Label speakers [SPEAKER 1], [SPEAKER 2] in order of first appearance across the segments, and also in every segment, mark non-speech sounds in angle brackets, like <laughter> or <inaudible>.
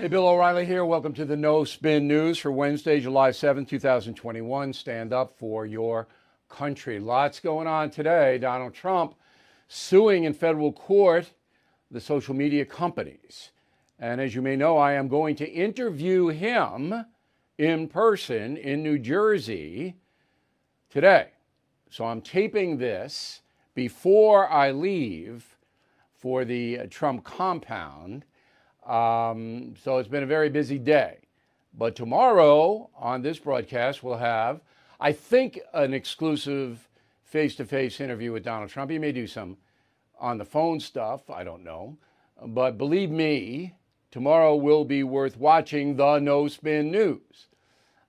[SPEAKER 1] Hey, Bill O'Reilly here. Welcome to the No Spin News for Wednesday, July 7th, 2021. Stand up for your country. Lots going on today. Donald Trump suing in federal court the social media companies. And as you may know, I am going to interview him in person in New Jersey today. So I'm taping this before I leave for the Trump compound. Um, so it's been a very busy day. But tomorrow on this broadcast, we'll have, I think, an exclusive face to face interview with Donald Trump. He may do some on the phone stuff, I don't know. But believe me, tomorrow will be worth watching the No Spin News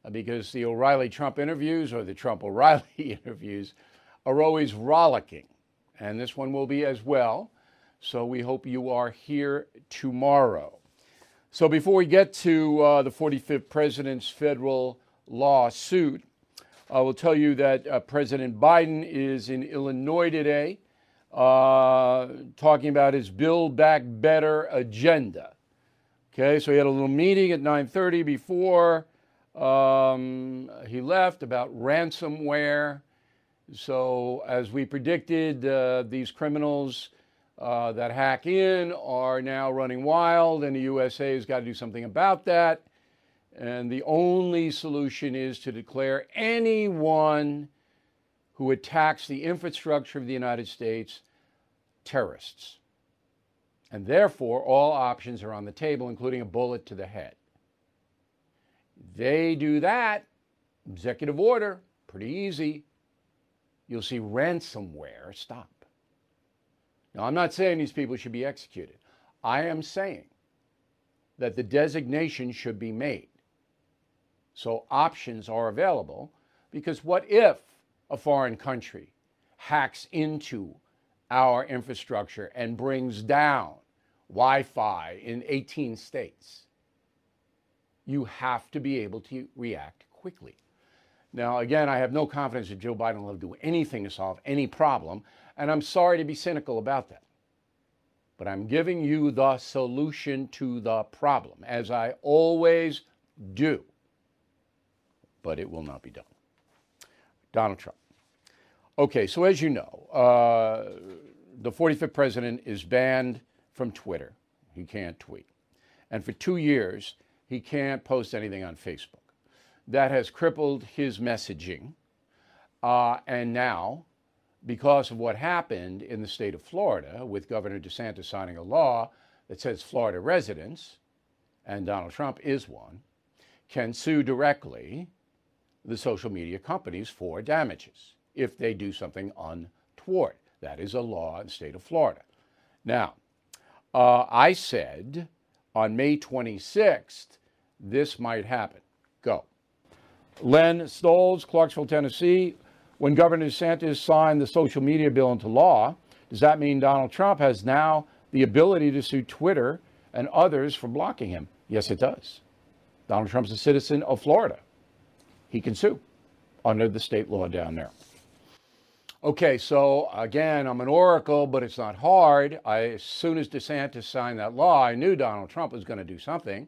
[SPEAKER 1] uh, because the O'Reilly Trump interviews or the Trump O'Reilly <laughs> interviews are always rollicking. And this one will be as well. So we hope you are here tomorrow. So before we get to uh, the 45th president's federal lawsuit, I will tell you that uh, President Biden is in Illinois today uh, talking about his Build Back Better agenda. Okay, so he had a little meeting at 9:30 before um, he left about ransomware. So as we predicted, uh, these criminals uh, that hack in are now running wild, and the USA has got to do something about that. And the only solution is to declare anyone who attacks the infrastructure of the United States terrorists. And therefore, all options are on the table, including a bullet to the head. They do that, executive order, pretty easy. You'll see ransomware stop. Now, I'm not saying these people should be executed. I am saying that the designation should be made. So options are available because what if a foreign country hacks into our infrastructure and brings down Wi Fi in 18 states? You have to be able to react quickly. Now, again, I have no confidence that Joe Biden will do anything to solve any problem. And I'm sorry to be cynical about that. But I'm giving you the solution to the problem, as I always do. But it will not be done. Donald Trump. Okay, so as you know, uh, the 45th president is banned from Twitter. He can't tweet. And for two years, he can't post anything on Facebook. That has crippled his messaging. Uh, and now because of what happened in the state of Florida with Governor DeSantis signing a law that says Florida residents, and Donald Trump is one, can sue directly the social media companies for damages if they do something untoward. That is a law in the state of Florida. Now, uh, I said on May 26th, this might happen. Go. Len Stolz, Clarksville, Tennessee. When Governor DeSantis signed the social media bill into law, does that mean Donald Trump has now the ability to sue Twitter and others for blocking him? Yes, it does. Donald Trump's a citizen of Florida. He can sue under the state law down there. Okay, so again, I'm an oracle, but it's not hard. I, as soon as DeSantis signed that law, I knew Donald Trump was going to do something,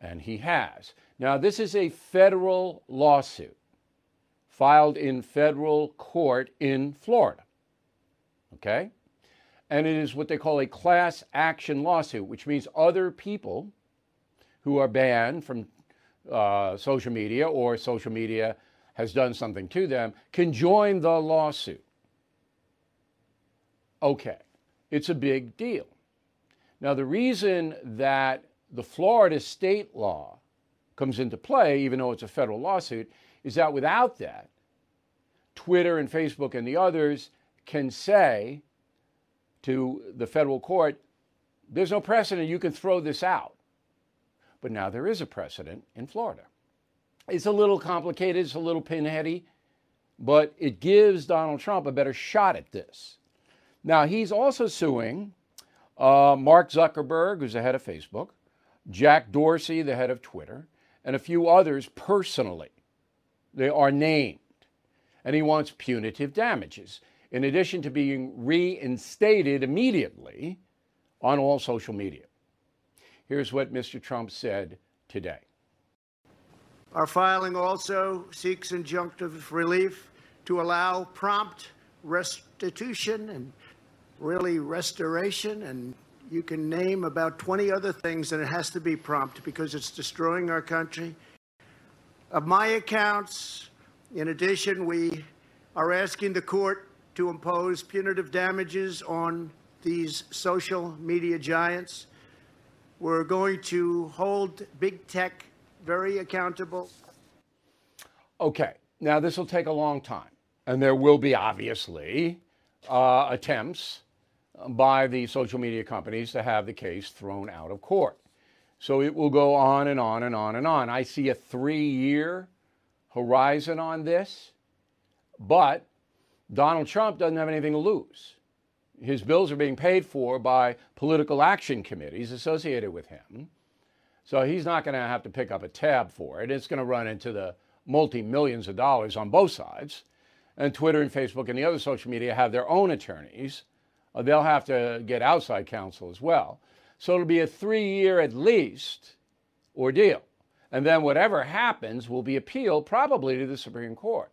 [SPEAKER 1] and he has. Now, this is a federal lawsuit filed in federal court in Florida. Okay? And it is what they call a class action lawsuit, which means other people who are banned from uh, social media or social media has done something to them can join the lawsuit. Okay, it's a big deal. Now, the reason that the Florida state law comes into play, even though it's a federal lawsuit, is that without that, Twitter and Facebook and the others can say to the federal court, there's no precedent, you can throw this out. But now there is a precedent in Florida. It's a little complicated, it's a little pinheady, but it gives Donald Trump a better shot at this. Now, he's also suing uh, Mark Zuckerberg, who's the head of Facebook, Jack Dorsey, the head of Twitter, and a few others personally. They are named. And he wants punitive damages, in addition to being reinstated immediately on all social media. Here's what Mr. Trump said today.
[SPEAKER 2] Our filing also seeks injunctive relief to allow prompt restitution and really restoration and you can name about 20 other things and it has to be prompt because it's destroying our country. Of my accounts, in addition, we are asking the court to impose punitive damages on these social media giants. We're going to hold big tech very accountable.
[SPEAKER 1] Okay, now this will take a long time, and there will be obviously uh, attempts by the social media companies to have the case thrown out of court. So it will go on and on and on and on. I see a three year horizon on this, but Donald Trump doesn't have anything to lose. His bills are being paid for by political action committees associated with him. So he's not going to have to pick up a tab for it. It's going to run into the multi millions of dollars on both sides. And Twitter and Facebook and the other social media have their own attorneys. Uh, they'll have to get outside counsel as well. So it'll be a three year at least ordeal. And then whatever happens will be appealed probably to the Supreme Court.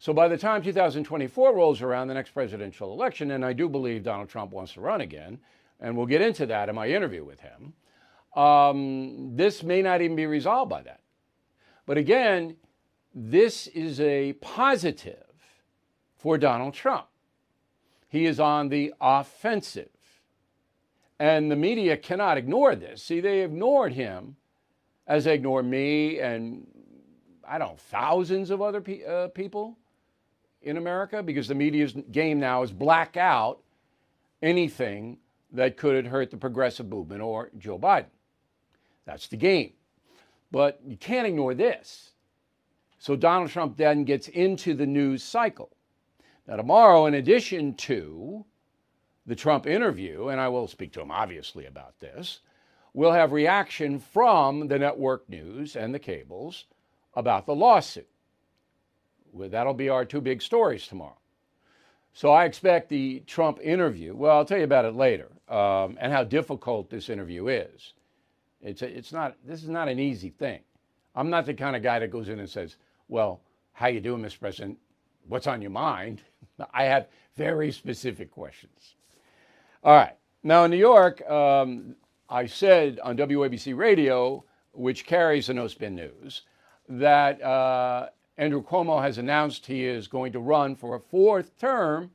[SPEAKER 1] So by the time 2024 rolls around, the next presidential election, and I do believe Donald Trump wants to run again, and we'll get into that in my interview with him, um, this may not even be resolved by that. But again, this is a positive for Donald Trump. He is on the offensive. And the media cannot ignore this. See, they ignored him as they ignore me and, I don't know, thousands of other pe- uh, people in America because the media's game now is black out anything that could hurt the progressive movement or Joe Biden. That's the game. But you can't ignore this. So Donald Trump then gets into the news cycle. Now, tomorrow, in addition to the Trump interview, and I will speak to him obviously about this, we'll have reaction from the network news and the cables about the lawsuit. That'll be our two big stories tomorrow. So I expect the Trump interview, well, I'll tell you about it later, um, and how difficult this interview is. It's, a, it's not, this is not an easy thing. I'm not the kind of guy that goes in and says, well, how you doing, Mr. President? What's on your mind? <laughs> I have very specific questions. All right. Now, in New York, um, I said on WABC Radio, which carries the No Spin News, that uh, Andrew Cuomo has announced he is going to run for a fourth term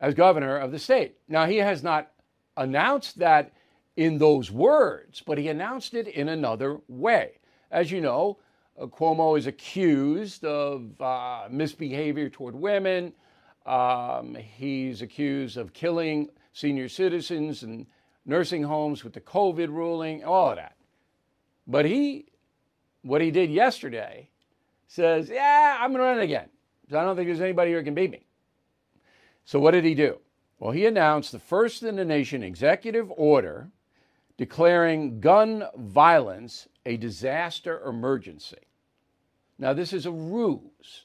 [SPEAKER 1] as governor of the state. Now, he has not announced that in those words, but he announced it in another way. As you know, uh, Cuomo is accused of uh, misbehavior toward women. Um, he's accused of killing senior citizens and nursing homes with the COVID ruling, all of that. But he, what he did yesterday, says, Yeah, I'm going to run again. So I don't think there's anybody here can beat me. So what did he do? Well, he announced the first in the nation executive order declaring gun violence a disaster emergency. Now, this is a ruse.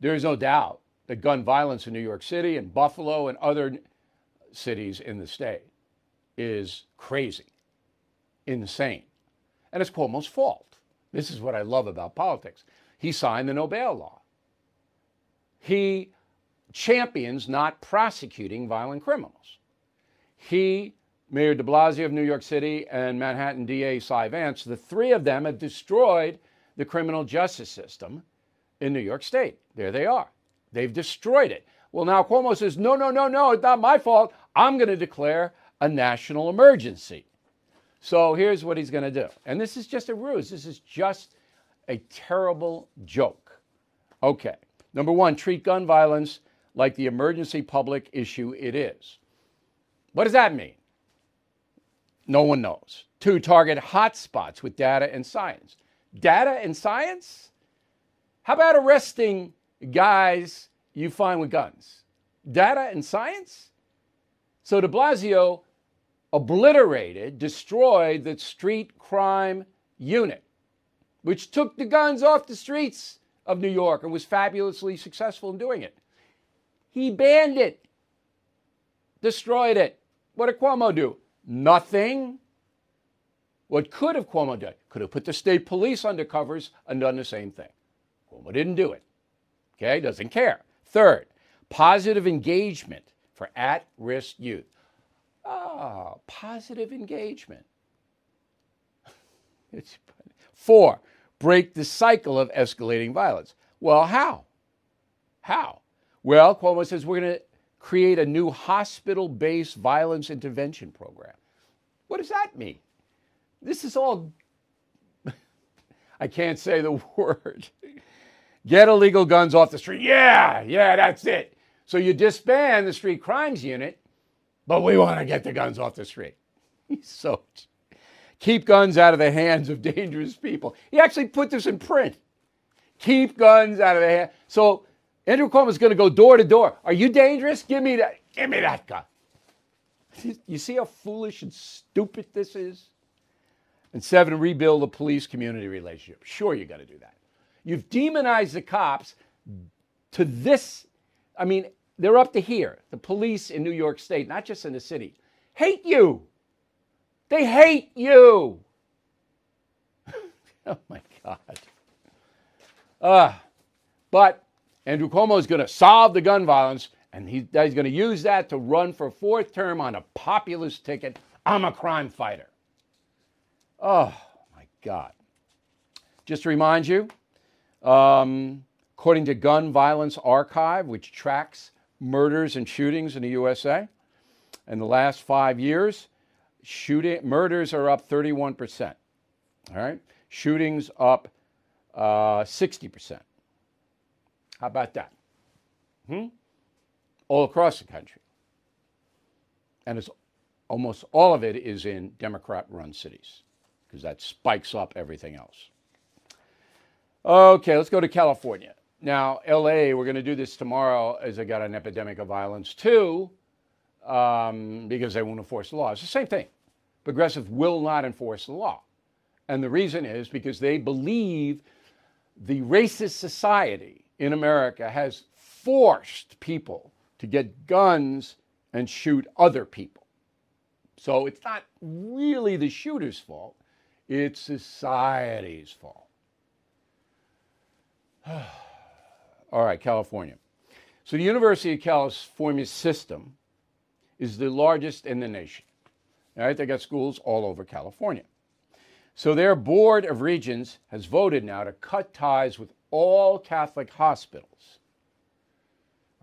[SPEAKER 1] There is no doubt that gun violence in New York City and Buffalo and other cities in the state is crazy, insane. And it's Cuomo's fault. This is what I love about politics. He signed the no bail law. He champions not prosecuting violent criminals. He Mayor de Blasio of New York City and Manhattan DA Cy Vance, the three of them have destroyed the criminal justice system in New York State. There they are. They've destroyed it. Well, now Cuomo says, no, no, no, no, it's not my fault. I'm going to declare a national emergency. So here's what he's going to do. And this is just a ruse. This is just a terrible joke. Okay. Number one, treat gun violence like the emergency public issue it is. What does that mean? No one knows. Two, target hotspots with data and science. Data and science? How about arresting guys you find with guns? Data and science? So de Blasio obliterated, destroyed the street crime unit, which took the guns off the streets of New York and was fabulously successful in doing it. He banned it, destroyed it. What did Cuomo do? Nothing. What could have Cuomo done? Could have put the state police under covers and done the same thing. Cuomo didn't do it. Okay, doesn't care. Third, positive engagement for at risk youth. Ah, oh, positive engagement. <laughs> Four, break the cycle of escalating violence. Well, how? How? Well, Cuomo says we're going to create a new hospital based violence intervention program. What does that mean? This is all, <laughs> I can't say the <laughs> word. Get illegal guns off the street. Yeah, yeah, that's it. So you disband the street crimes unit, but we want to get the guns off the street. <laughs> So keep guns out of the hands of dangerous people. He actually put this in print. Keep guns out of the hands. So Andrew Cuomo is going to go door to door. Are you dangerous? Give me that. Give me that gun. <laughs> You see how foolish and stupid this is? And seven, rebuild the police community relationship. Sure, you got to do that. You've demonized the cops to this. I mean, they're up to here. The police in New York State, not just in the city, hate you. They hate you. <laughs> oh my God. Uh, but Andrew Cuomo is going to solve the gun violence, and he, he's going to use that to run for fourth term on a populist ticket. I'm a crime fighter. Oh my God. Just to remind you, um, according to Gun Violence Archive, which tracks murders and shootings in the USA, in the last five years, shooting murders are up 31%. All right, shootings up uh, 60%. How about that? Hmm? All across the country. And it's almost all of it is in Democrat run cities because that spikes up everything else. Okay, let's go to California. Now, LA, we're going to do this tomorrow as they got an epidemic of violence too, um, because they won't enforce the law. It's the same thing. Progressives will not enforce the law. And the reason is because they believe the racist society in America has forced people to get guns and shoot other people. So it's not really the shooter's fault, it's society's fault. <sighs> <sighs> All right, California. So the University of California system is the largest in the nation. All right, they got schools all over California. So their board of regents has voted now to cut ties with all Catholic hospitals.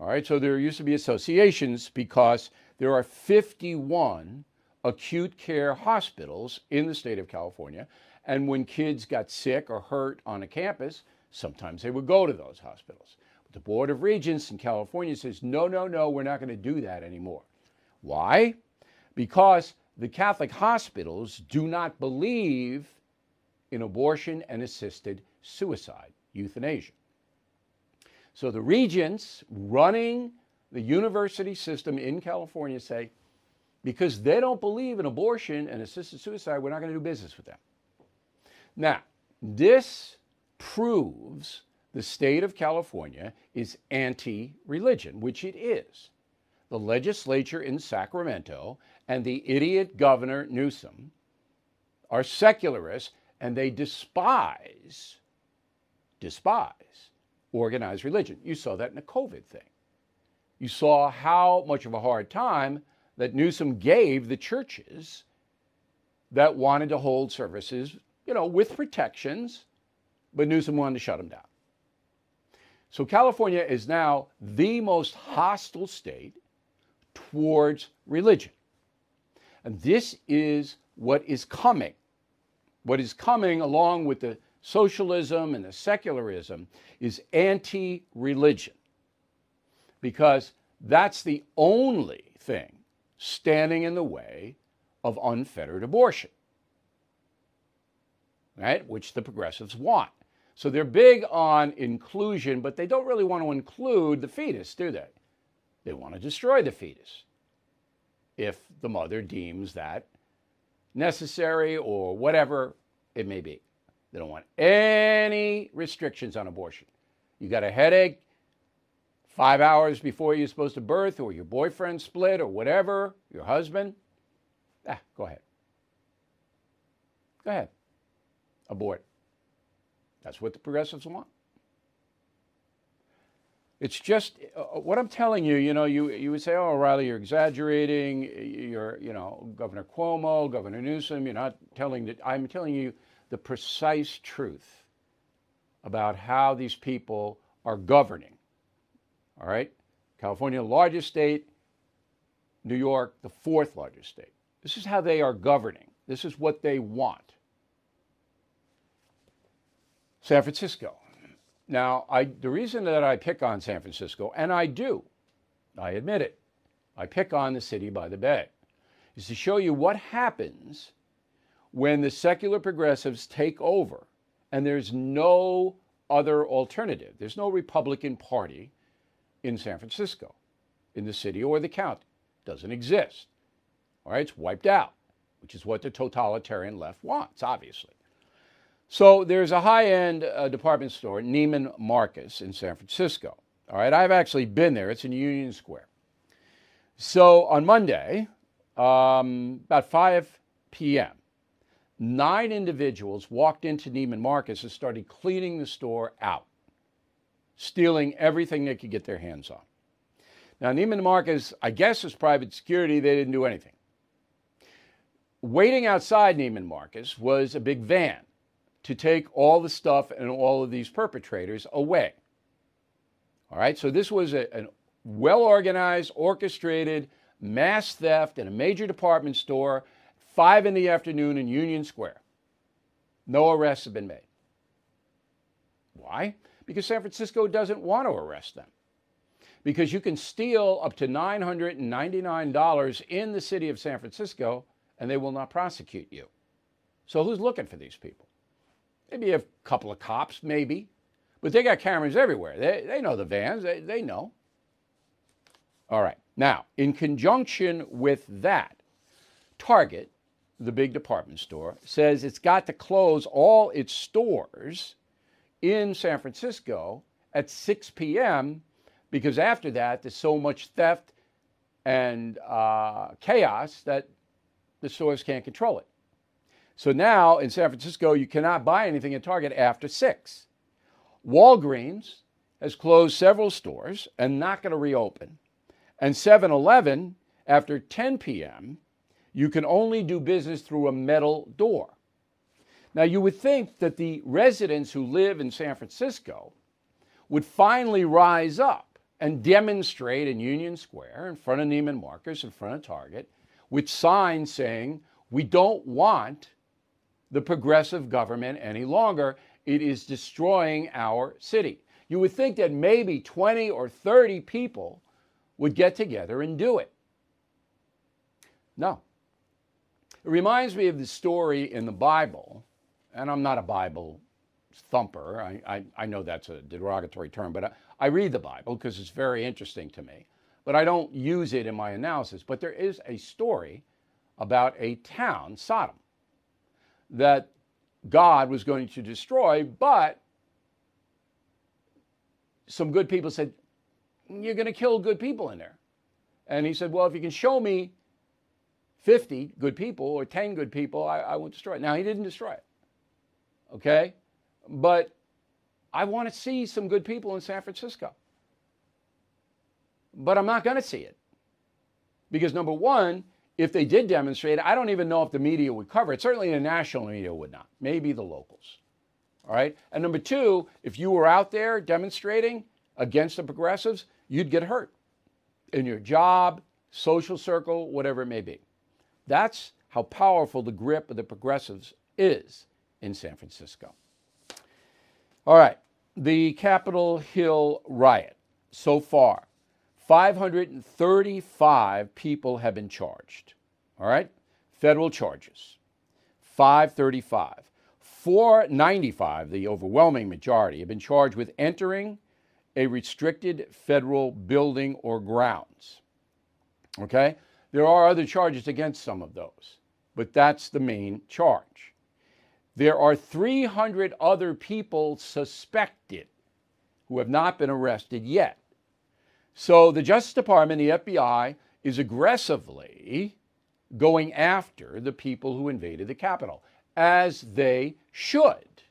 [SPEAKER 1] All right, so there used to be associations because there are 51 acute care hospitals in the state of California. And when kids got sick or hurt on a campus, sometimes they would go to those hospitals. But the Board of Regents in California says, no, no, no, we're not going to do that anymore. Why? Because the Catholic hospitals do not believe in abortion and assisted suicide euthanasia. So the regents running the university system in California say, because they don't believe in abortion and assisted suicide, we're not going to do business with them. Now, this proves the state of California is anti religion, which it is. The legislature in Sacramento and the idiot governor Newsom are secularists and they despise despise organized religion. You saw that in the COVID thing. You saw how much of a hard time that Newsom gave the churches that wanted to hold services, you know, with protections, but Newsom wanted to shut them down. So California is now the most hostile state towards religion. And this is what is coming. What is coming along with the socialism and the secularism is anti religion because that's the only thing standing in the way of unfettered abortion, right? Which the progressives want. So they're big on inclusion, but they don't really want to include the fetus, do they? They want to destroy the fetus if the mother deems that necessary or whatever it may be. They don't want any restrictions on abortion. You got a headache five hours before you're supposed to birth, or your boyfriend split, or whatever, your husband, ah, go ahead. Go ahead. Abort. That's what the progressives want. It's just uh, uh, what I'm telling you. You know, you you would say, "Oh, O'Reilly, you're exaggerating. You're, you know, Governor Cuomo, Governor Newsom. You're not telling that. I'm telling you the precise truth about how these people are governing. All right, California, largest state. New York, the fourth largest state. This is how they are governing. This is what they want. San Francisco. Now, I, the reason that I pick on San Francisco, and I do, I admit it, I pick on the city by the bay, is to show you what happens when the secular progressives take over and there's no other alternative. There's no Republican Party in San Francisco, in the city or the county. Doesn't exist. All right, it's wiped out, which is what the totalitarian left wants, obviously. So there's a high end uh, department store, Neiman Marcus, in San Francisco. All right, I've actually been there, it's in Union Square. So on Monday, um, about 5 p.m., nine individuals walked into Neiman Marcus and started cleaning the store out, stealing everything they could get their hands on. Now, Neiman Marcus, I guess, is private security. They didn't do anything. Waiting outside Neiman Marcus was a big van to take all the stuff and all of these perpetrators away. All right, so this was a, a well organized, orchestrated mass theft in a major department store, five in the afternoon in Union Square. No arrests have been made. Why? Because San Francisco doesn't want to arrest them. Because you can steal up to $999 in the city of San Francisco and they will not prosecute you. So who's looking for these people? Maybe a couple of cops, maybe. But they got cameras everywhere. They, they know the vans, they, they know. All right. Now, in conjunction with that, Target, the big department store, says it's got to close all its stores in San Francisco at 6 p.m. because after that, there's so much theft and uh, chaos that the stores can't control it. So now in San Francisco, you cannot buy anything at Target after 6. Walgreens has closed several stores and not going to reopen. And 7 Eleven, after 10 p.m., you can only do business through a metal door. Now, you would think that the residents who live in San Francisco would finally rise up and demonstrate in Union Square in front of Neiman Marcus, in front of Target, with signs saying, We don't want the progressive government any longer. It is destroying our city. You would think that maybe 20 or 30 people would get together and do it. No. It reminds me of the story in the Bible, and I'm not a Bible thumper. I, I, I know that's a derogatory term, but I, I read the Bible because it's very interesting to me. But I don't use it in my analysis. But there is a story about a town, Sodom, that God was going to destroy, but some good people said, You're going to kill good people in there. And he said, Well, if you can show me 50 good people or 10 good people, I, I won't destroy it. Now, he didn't destroy it. Okay? But I want to see some good people in San Francisco. But I'm not going to see it. Because number one, if they did demonstrate, I don't even know if the media would cover it. Certainly the national media would not, maybe the locals. All right. And number two, if you were out there demonstrating against the progressives, you'd get hurt in your job, social circle, whatever it may be. That's how powerful the grip of the progressives is in San Francisco. All right. The Capitol Hill riot so far 535 people have been charged. All right? Federal charges. 535. 495, the overwhelming majority, have been charged with entering a restricted federal building or grounds. Okay? There are other charges against some of those, but that's the main charge. There are 300 other people suspected who have not been arrested yet. So the Justice Department, the FBI, is aggressively going after the people who invaded the Capitol. as they should.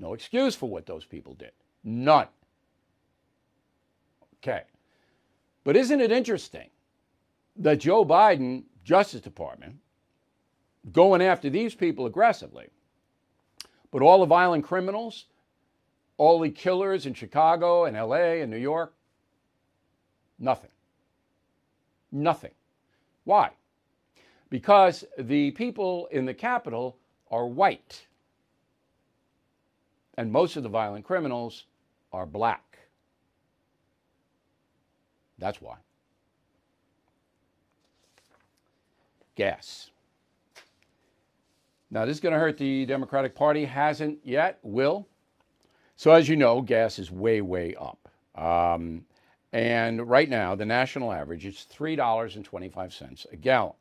[SPEAKER 1] No excuse for what those people did. None. Okay. But isn't it interesting that Joe Biden, Justice Department, going after these people aggressively, but all the violent criminals, all the killers in Chicago and LA and New York, nothing. Nothing. Why? Because the people in the Capitol are white. And most of the violent criminals are black. That's why. Gas. Now, this is going to hurt the Democratic Party. Hasn't yet, will. So, as you know, gas is way, way up. Um, and right now, the national average is $3.25 a gallon.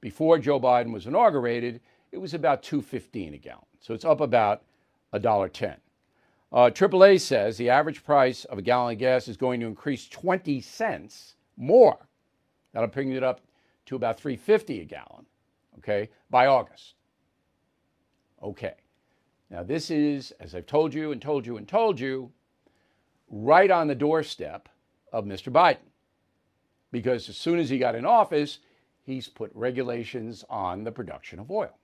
[SPEAKER 1] Before Joe Biden was inaugurated, it was about 2.15 a gallon. So it's up about $1.10. Uh, AAA says the average price of a gallon of gas is going to increase 20 cents more. That'll bring it up to about 3.50 a gallon, okay, by August. Okay. Now this is, as I've told you and told you and told you, right on the doorstep of Mr. Biden. Because as soon as he got in office, he's put regulations on the production of oil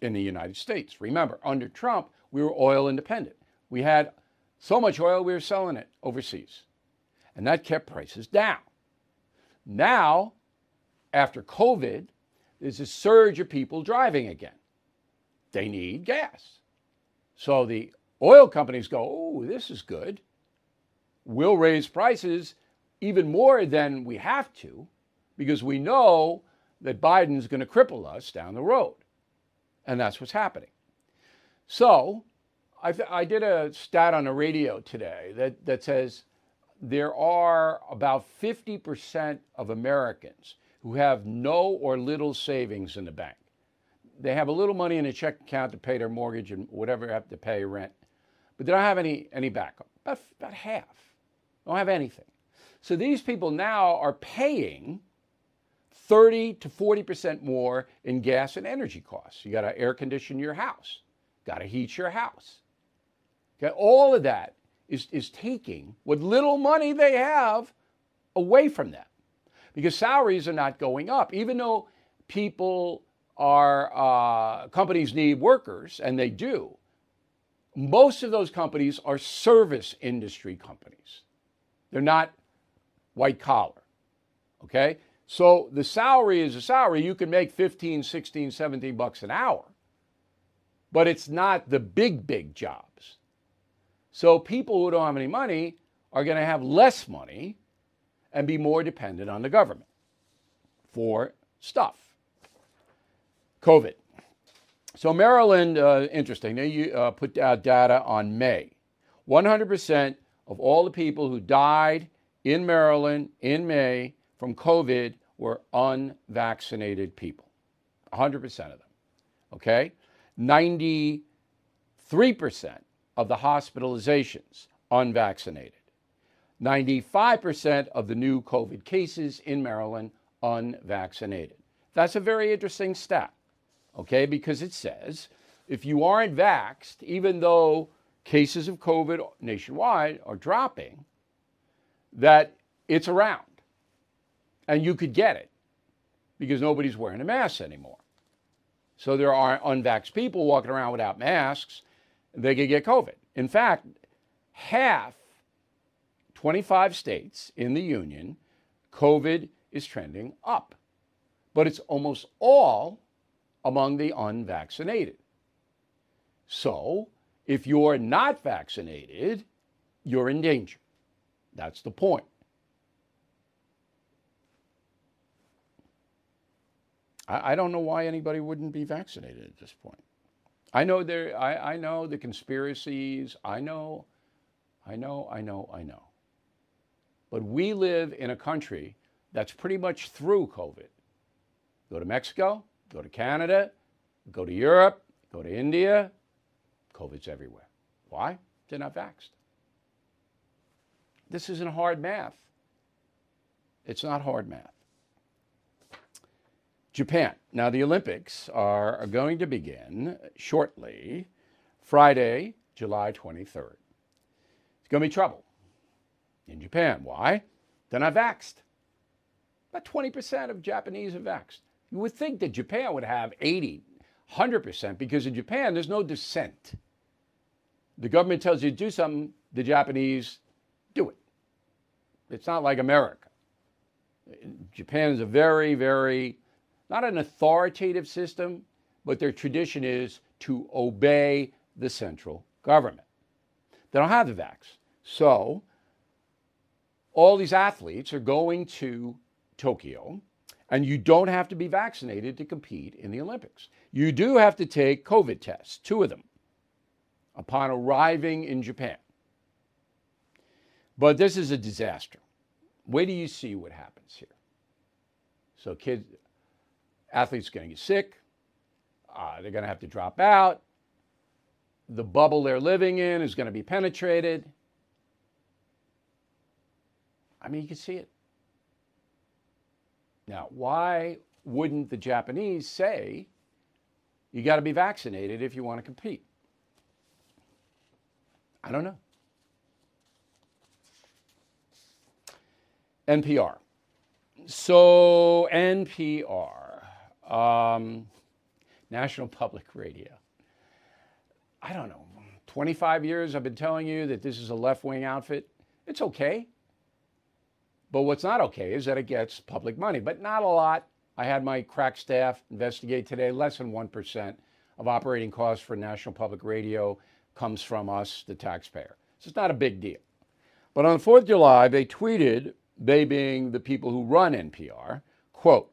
[SPEAKER 1] in the United States. Remember, under Trump, we were oil independent. We had so much oil, we were selling it overseas. And that kept prices down. Now, after COVID, there's a surge of people driving again. They need gas. So the oil companies go, oh, this is good. We'll raise prices even more than we have to because we know that Biden's going to cripple us down the road. And that's what's happening. So I, I did a stat on the radio today that, that says there are about 50% of Americans who have no or little savings in the bank. They have a little money in a check account to pay their mortgage and whatever they have to pay rent, but they don't have any, any backup. About, about half don't have anything. So these people now are paying 30 to 40% more in gas and energy costs. You got to air condition your house, got to heat your house. Okay, all of that is, is taking what little money they have away from them because salaries are not going up. Even though people are, uh, companies need workers, and they do, most of those companies are service industry companies. They're not white collar. Okay? So the salary is a salary. You can make 15, 16, 17 bucks an hour. But it's not the big, big jobs. So people who don't have any money are going to have less money and be more dependent on the government for stuff. COVID. So Maryland, uh, interesting. They uh, put out data on May. 100% of all the people who died in Maryland in May from COVID were unvaccinated people. 100% of them. Okay? 93% of the hospitalizations unvaccinated. 95% of the new COVID cases in Maryland unvaccinated. That's a very interesting stat, okay, because it says if you aren't vaxxed, even though cases of COVID nationwide are dropping, that it's around and you could get it because nobody's wearing a mask anymore. So there are unvaxxed people walking around without masks, they could get COVID. In fact, half, 25 states in the union, COVID is trending up. But it's almost all among the unvaccinated. So if you're not vaccinated, you're in danger. That's the point. I, I don't know why anybody wouldn't be vaccinated at this point. I know there I, I know the conspiracies. I know, I know, I know, I know. But we live in a country that's pretty much through COVID. Go to Mexico, go to Canada, go to Europe, go to India, COVID's everywhere. Why? They're not vaxxed. This isn't hard math. It's not hard math. Japan. Now, the Olympics are going to begin shortly, Friday, July 23rd. It's going to be trouble in Japan. Why? They're not vaxxed. About 20% of Japanese are vaxxed. You would think that Japan would have 80, 100% because in Japan there's no dissent. The government tells you to do something, the Japanese do it. It's not like America. Japan is a very, very, not an authoritative system, but their tradition is to obey the central government. They don't have the vax. So all these athletes are going to Tokyo, and you don't have to be vaccinated to compete in the Olympics. You do have to take COVID tests, two of them, upon arriving in Japan. But this is a disaster. Wait do you see what happens here. So, kids, athletes are going to get sick. Uh, they're going to have to drop out. The bubble they're living in is going to be penetrated. I mean, you can see it. Now, why wouldn't the Japanese say you got to be vaccinated if you want to compete? I don't know. NPR. So, NPR, um, National Public Radio. I don't know. 25 years I've been telling you that this is a left wing outfit. It's okay. But what's not okay is that it gets public money, but not a lot. I had my crack staff investigate today. Less than 1% of operating costs for National Public Radio comes from us, the taxpayer. So it's not a big deal. But on the 4th of July, they tweeted they being the people who run NPR, quote,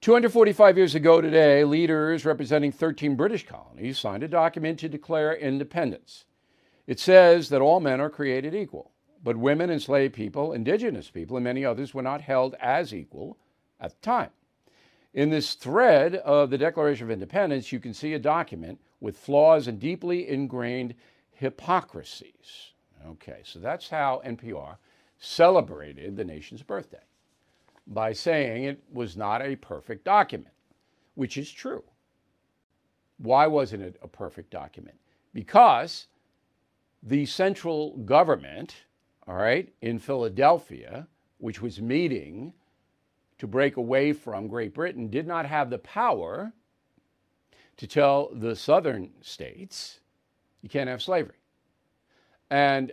[SPEAKER 1] 245 years ago today, leaders representing 13 British colonies signed a document to declare independence. It says that all men are created equal, but women, enslaved people, indigenous people, and many others were not held as equal at the time. In this thread of the Declaration of Independence, you can see a document with flaws and deeply ingrained hypocrisies. Okay, so that's how NPR celebrated the nation's birthday by saying it was not a perfect document, which is true. Why wasn't it a perfect document? Because the central government, all right, in Philadelphia, which was meeting to break away from Great Britain, did not have the power to tell the southern states you can't have slavery. And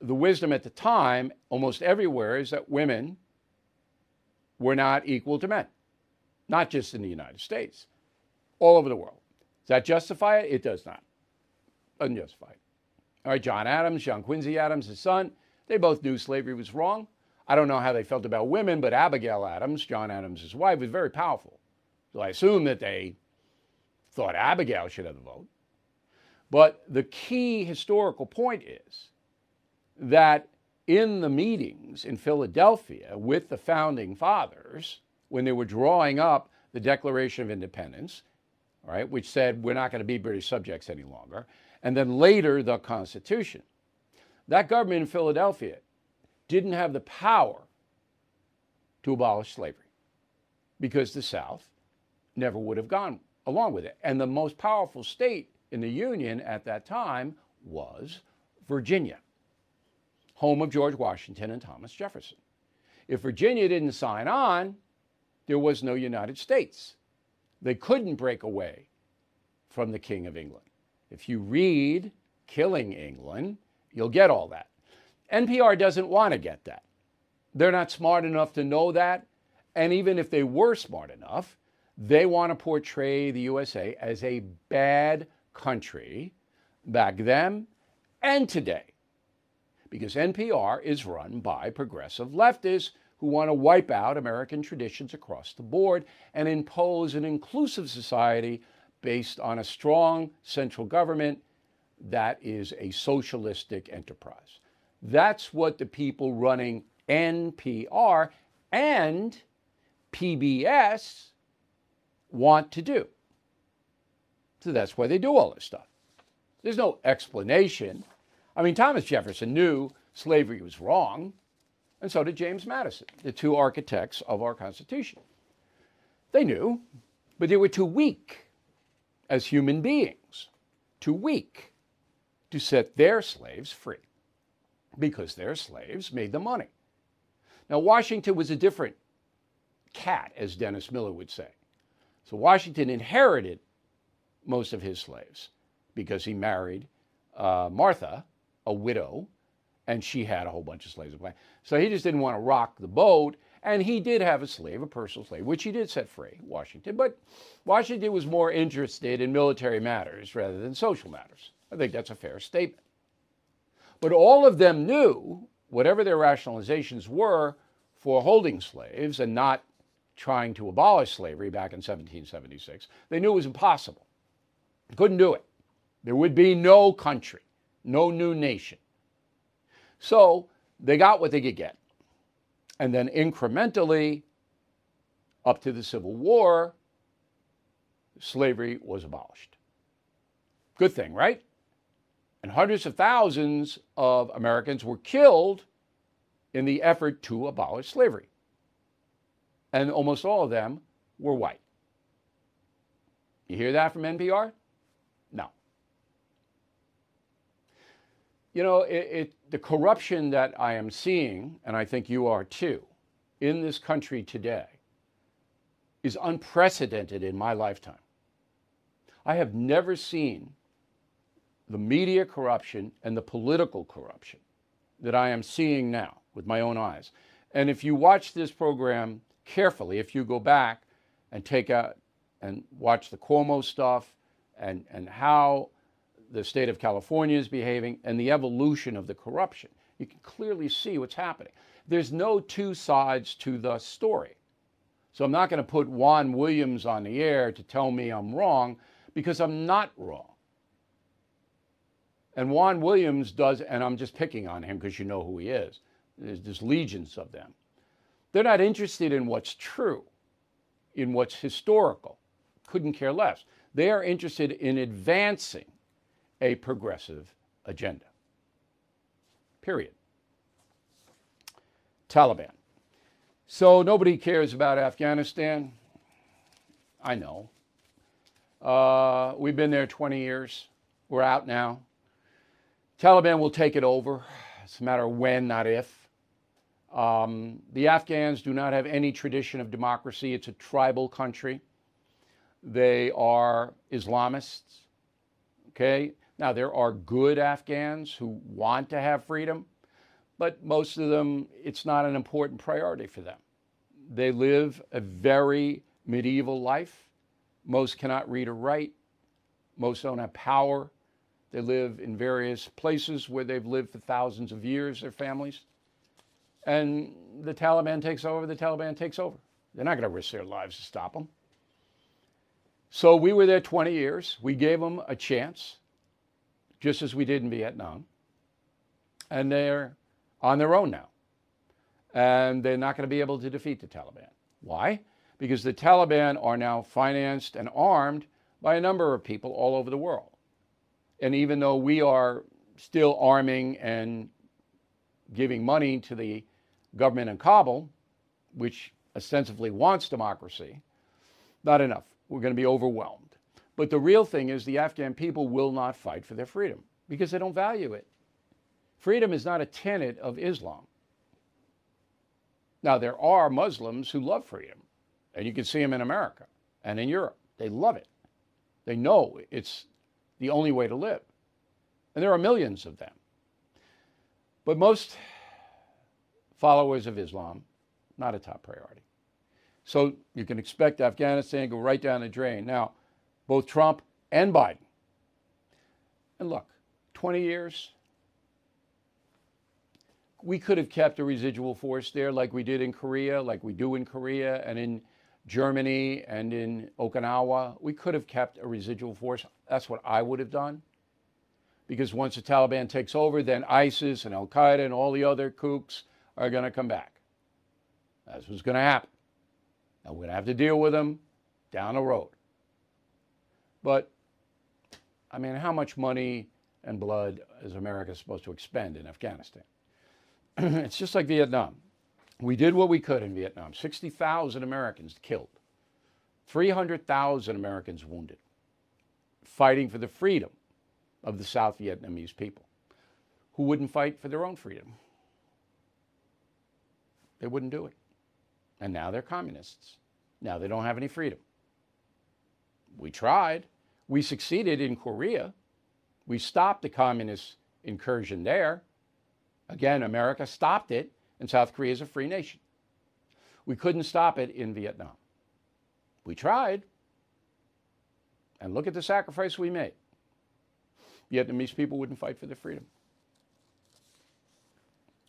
[SPEAKER 1] the wisdom at the time, almost everywhere, is that women were not equal to men, not just in the United States, all over the world. Does that justify it? It does not. It. All right, John Adams, John Quincy Adams, his son, they both knew slavery was wrong. I don't know how they felt about women, but Abigail Adams, John Adams' wife, was very powerful. So I assume that they thought Abigail should have the vote. But the key historical point is that in the meetings in Philadelphia with the founding fathers, when they were drawing up the Declaration of Independence, right, which said we're not going to be British subjects any longer, and then later the Constitution, that government in Philadelphia didn't have the power to abolish slavery because the South never would have gone along with it. And the most powerful state in the Union at that time was Virginia home of George Washington and Thomas Jefferson. If Virginia didn't sign on, there was no United States. They couldn't break away from the King of England. If you read Killing England, you'll get all that. NPR doesn't want to get that. They're not smart enough to know that. And even if they were smart enough, they want to portray the USA as a bad country back then and today because NPR is run by progressive leftists who want to wipe out American traditions across the board and impose an inclusive society based on a strong central government that is a socialistic enterprise. That's what the people running NPR and PBS want to do. So that's why they do all this stuff. There's no explanation I mean, Thomas Jefferson knew slavery was wrong, and so did James Madison, the two architects of our Constitution. They knew, but they were too weak as human beings, too weak to set their slaves free because their slaves made the money. Now, Washington was a different cat, as Dennis Miller would say. So, Washington inherited most of his slaves because he married uh, Martha, a widow, and she had a whole bunch of slaves. So, he just didn't want to rock the boat. And he did have a slave, a personal slave, which he did set free, Washington. But Washington was more interested in military matters rather than social matters. I think that's a fair statement. But all of them knew, whatever their rationalizations were for holding slaves and not trying to abolish slavery back in 1776, they knew it was impossible. Couldn't do it. There would be no country, no new nation. So they got what they could get. And then incrementally, up to the Civil War, slavery was abolished. Good thing, right? And hundreds of thousands of Americans were killed in the effort to abolish slavery. And almost all of them were white. You hear that from NPR? No. You know, it, it, the corruption that I am seeing, and I think you are too, in this country today is unprecedented in my lifetime. I have never seen the media corruption and the political corruption that I am seeing now with my own eyes. And if you watch this program carefully, if you go back and take out and watch the Cuomo stuff and, and how the state of California is behaving and the evolution of the corruption, you can clearly see what's happening. There's no two sides to the story. So I'm not going to put Juan Williams on the air to tell me I'm wrong because I'm not wrong. And Juan Williams does, and I'm just picking on him because you know who he is. There's, legions of them. They're not interested in what's true, in what's historical. Couldn't care less. They are interested in advancing a progressive agenda. Period. Taliban. So nobody cares about Afghanistan. I know. Uh, we've been there 20 years. We're out now. Taliban will take it over. It's a matter of when, not if. Um, the Afghans do not have any tradition of democracy. It's a tribal country. They are Islamists. Okay? Now, there are good Afghans who want to have freedom, but most of them, it's not an important priority for them. They live a very medieval life. Most cannot read or write. Most don't have power. They live in various places where they've lived for thousands of years, their families. And the Taliban takes over, the Taliban takes over. They're not going to risk their lives to stop them. So we were there 20 years. We gave them a chance, just as we did in Vietnam. And they're on their own now. And they're not going to be able to defeat the Taliban. Why? Because the Taliban are now financed and armed by a number of people all over the world. And even though we are still arming and giving money to the government in Kabul, which ostensibly wants democracy, not enough. We're going to be overwhelmed. But the real thing is the Afghan people will not fight for their freedom because they don't value it. Freedom is not a tenet of Islam. Now, there are Muslims who love freedom, and you can see them in America and in Europe. They love it. They know it's the only way to live. And there are millions of them. But most followers of Islam, not a top priority. So you can expect Afghanistan to go right down the drain. Now, both Trump and Biden. And look, 20 years, we could have kept a residual force there like we did in Korea, like we do in Korea and in Germany and in Okinawa. We could have kept a residual force. That's what I would have done. Because once the Taliban takes over, then ISIS and Al Qaeda and all the other kooks are going to come back. That's what's going to happen. And we're going to have to deal with them down the road. But, I mean, how much money and blood is America supposed to expend in Afghanistan? <clears throat> it's just like Vietnam. We did what we could in Vietnam 60,000 Americans killed. 300,000 Americans wounded fighting for the freedom of the South Vietnamese people who wouldn't fight for their own freedom. They wouldn't do it. And now they're communists. Now they don't have any freedom. We tried. We succeeded in Korea. We stopped the communist incursion there. Again, America stopped it, and South Korea is a free nation. We couldn't stop it in Vietnam. We tried. And look at the sacrifice we made. Vietnamese people wouldn't fight for their freedom.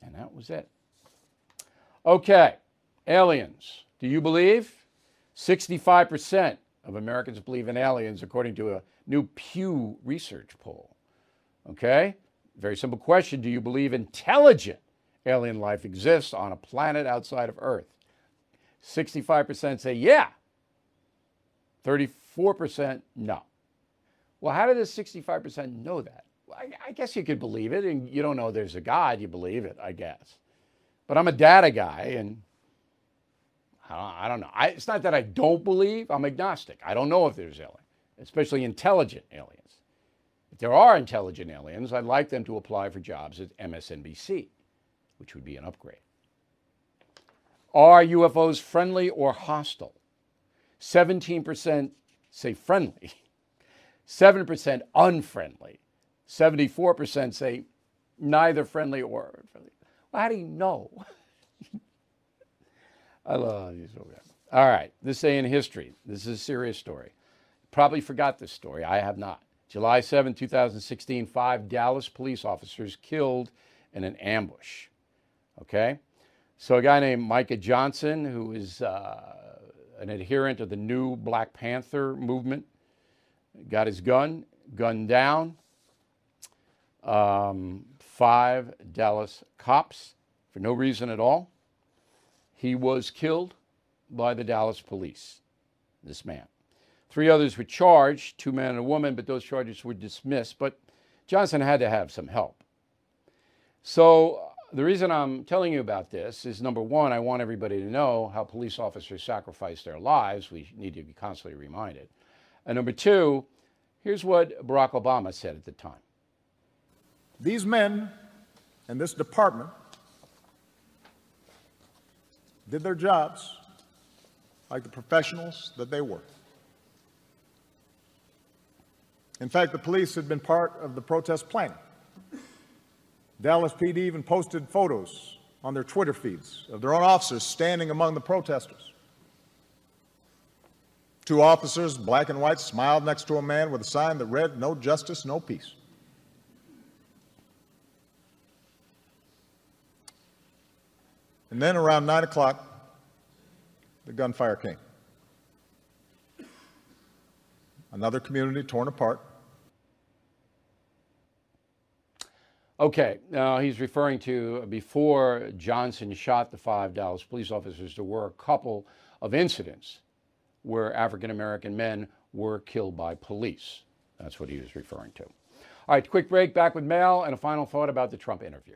[SPEAKER 1] And that was it. Okay, aliens. Do you believe? 65% of Americans believe in aliens, according to a new Pew Research poll. Okay? Very simple question Do you believe intelligent alien life exists on a planet outside of Earth? 65% say yeah. 34% no. Well, how did this 65% know that? Well, I, I, guess you could believe it, and you don't know there's a God, you believe it, I guess. But I'm a data guy, and I don't, know. I, it's not that I don't believe, I'm agnostic. I don't know if there's aliens, especially intelligent aliens. If there are intelligent aliens, I'd like them to apply for jobs at MSNBC, which would be an upgrade. Are UFOs friendly or hostile? 17% say friendly, 7% unfriendly, 74% say neither friendly or unfriendly. Well, how do you know? I love these programs. All right, this day in history. This is a serious story. Probably forgot this story. I have not. July 7, 2016, five Dallas police officers killed in an ambush. Okay? So, a guy named Micah Johnson, who is uh, an adherent of the new Black Panther movement, got his gun, gunned down. Um, five Dallas cops for no reason at all. He was killed by the Dallas police, this man. Three others were charged, two men and a woman, but those charges were dismissed. But Johnson had to have some help. So the reason I'm telling you about this is number one, I want everybody to know how police officers sacrifice their lives. We need to be constantly reminded. And number two, here's what Barack Obama said at the time
[SPEAKER 3] These men and this department did their jobs like the professionals that they were. In fact, the police had been part of the protest planning. Dallas PD even posted photos on their Twitter feeds of their own officers standing among the protesters. Two officers, black and white, smiled next to a man with a sign that read, No justice, no peace. And then around 9 o'clock, the gunfire came. Another community torn apart.
[SPEAKER 1] Okay, now he's referring to before Johnson shot the five Dallas police officers, there were a couple of incidents where African American men were killed by police. That's what he was referring to. All right, quick break, back with Mel and a final thought about the Trump interview.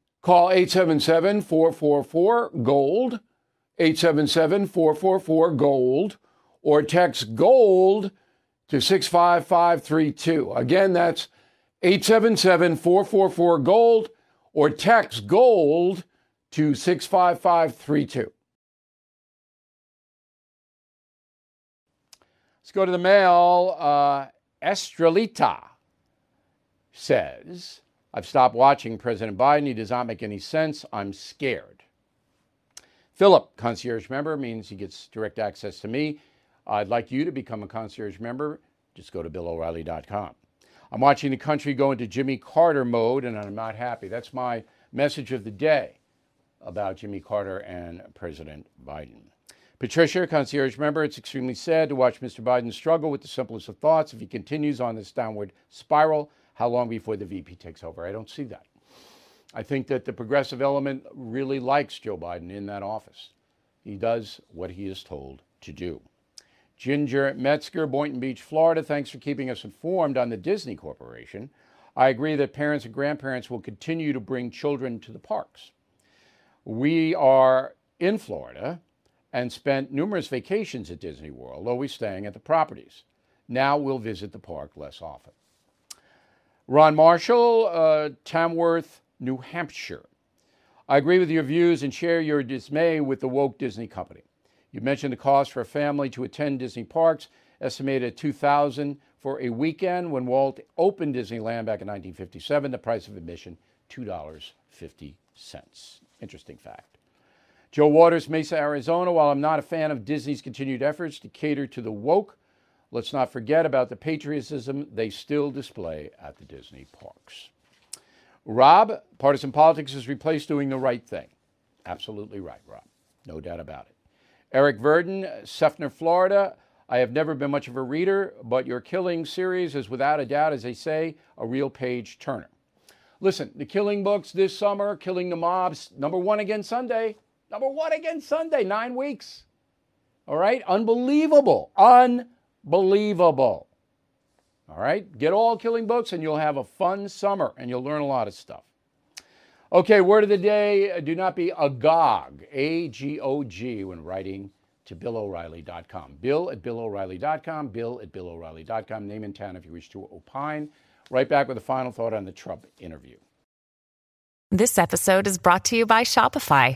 [SPEAKER 1] Call 877 444 GOLD, 877 444 GOLD, or text GOLD to 65532. Again, that's 877 444 GOLD, or text GOLD to 65532. Let's go to the mail. Uh, Estrelita. says, I've stopped watching President Biden. He does not make any sense. I'm scared. Philip, concierge member, means he gets direct access to me. I'd like you to become a concierge member. Just go to BillO'Reilly.com. I'm watching the country go into Jimmy Carter mode, and I'm not happy. That's my message of the day about Jimmy Carter and President Biden. Patricia, concierge member, it's extremely sad to watch Mr. Biden struggle with the simplest of thoughts. If he continues on this downward spiral, how long before the VP takes over? I don't see that. I think that the progressive element really likes Joe Biden in that office. He does what he is told to do. Ginger Metzger, Boynton Beach, Florida, thanks for keeping us informed on the Disney Corporation. I agree that parents and grandparents will continue to bring children to the parks. We are in Florida and spent numerous vacations at Disney World, always staying at the properties. Now we'll visit the park less often. Ron Marshall, uh, Tamworth, New Hampshire. I agree with your views and share your dismay with the woke Disney company. You mentioned the cost for a family to attend Disney parks, estimated at 2000 for a weekend. When Walt opened Disneyland back in 1957, the price of admission $2.50. Interesting fact. Joe Waters, Mesa, Arizona. While I'm not a fan of Disney's continued efforts to cater to the woke, let's not forget about the patriotism they still display at the Disney parks. Rob, partisan politics has replaced doing the right thing. Absolutely right, Rob. No doubt about it. Eric Verdon, Seffner, Florida. I have never been much of a reader, but your Killing series is without a doubt, as they say, a real page turner. Listen, the Killing books this summer, Killing the Mobs, number one again Sunday. Number one again Sunday, nine weeks. All right? Unbelievable. Unbelievable. All right? Get all killing books and you'll have a fun summer and you'll learn a lot of stuff. Okay, word of the day uh, do not be agog, A G O G, when writing to BillO'Reilly.com. Bill at BillO'Reilly.com, Bill at BillO'Reilly.com. Name and town if you wish to opine. Right back with a final thought on the Trump interview.
[SPEAKER 4] This episode is brought to you by Shopify.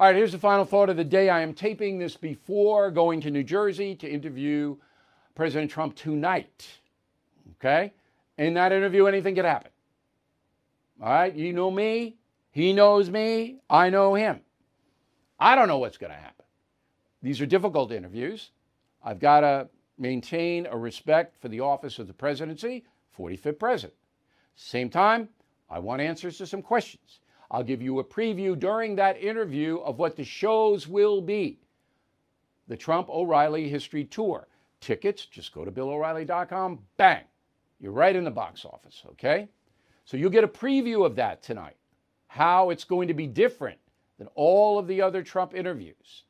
[SPEAKER 1] All right, here's the final thought of the day. I am taping this before going to New Jersey to interview President Trump tonight. Okay? In that interview, anything could happen. All right? You know me. He knows me. I know him. I don't know what's going to happen. These are difficult interviews. I've got to maintain a respect for the office of the presidency, 45th president. Same time, I want answers to some questions. I'll give you a preview during that interview of what the shows will be. The Trump O'Reilly History Tour. Tickets, just go to BillO'Reilly.com. Bang. You're right in the box office, okay? So you'll get a preview of that tonight, how it's going to be different than all of the other Trump interviews.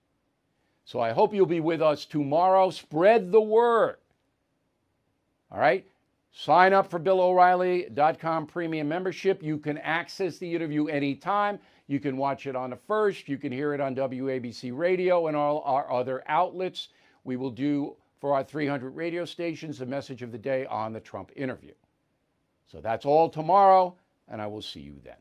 [SPEAKER 1] So I hope you'll be with us tomorrow. Spread the word. All right? Sign up for BillO'Reilly.com premium membership. You can access the interview anytime. You can watch it on the first. You can hear it on WABC Radio and all our other outlets. We will do for our 300 radio stations the message of the day on the Trump interview. So that's all tomorrow, and I will see you then.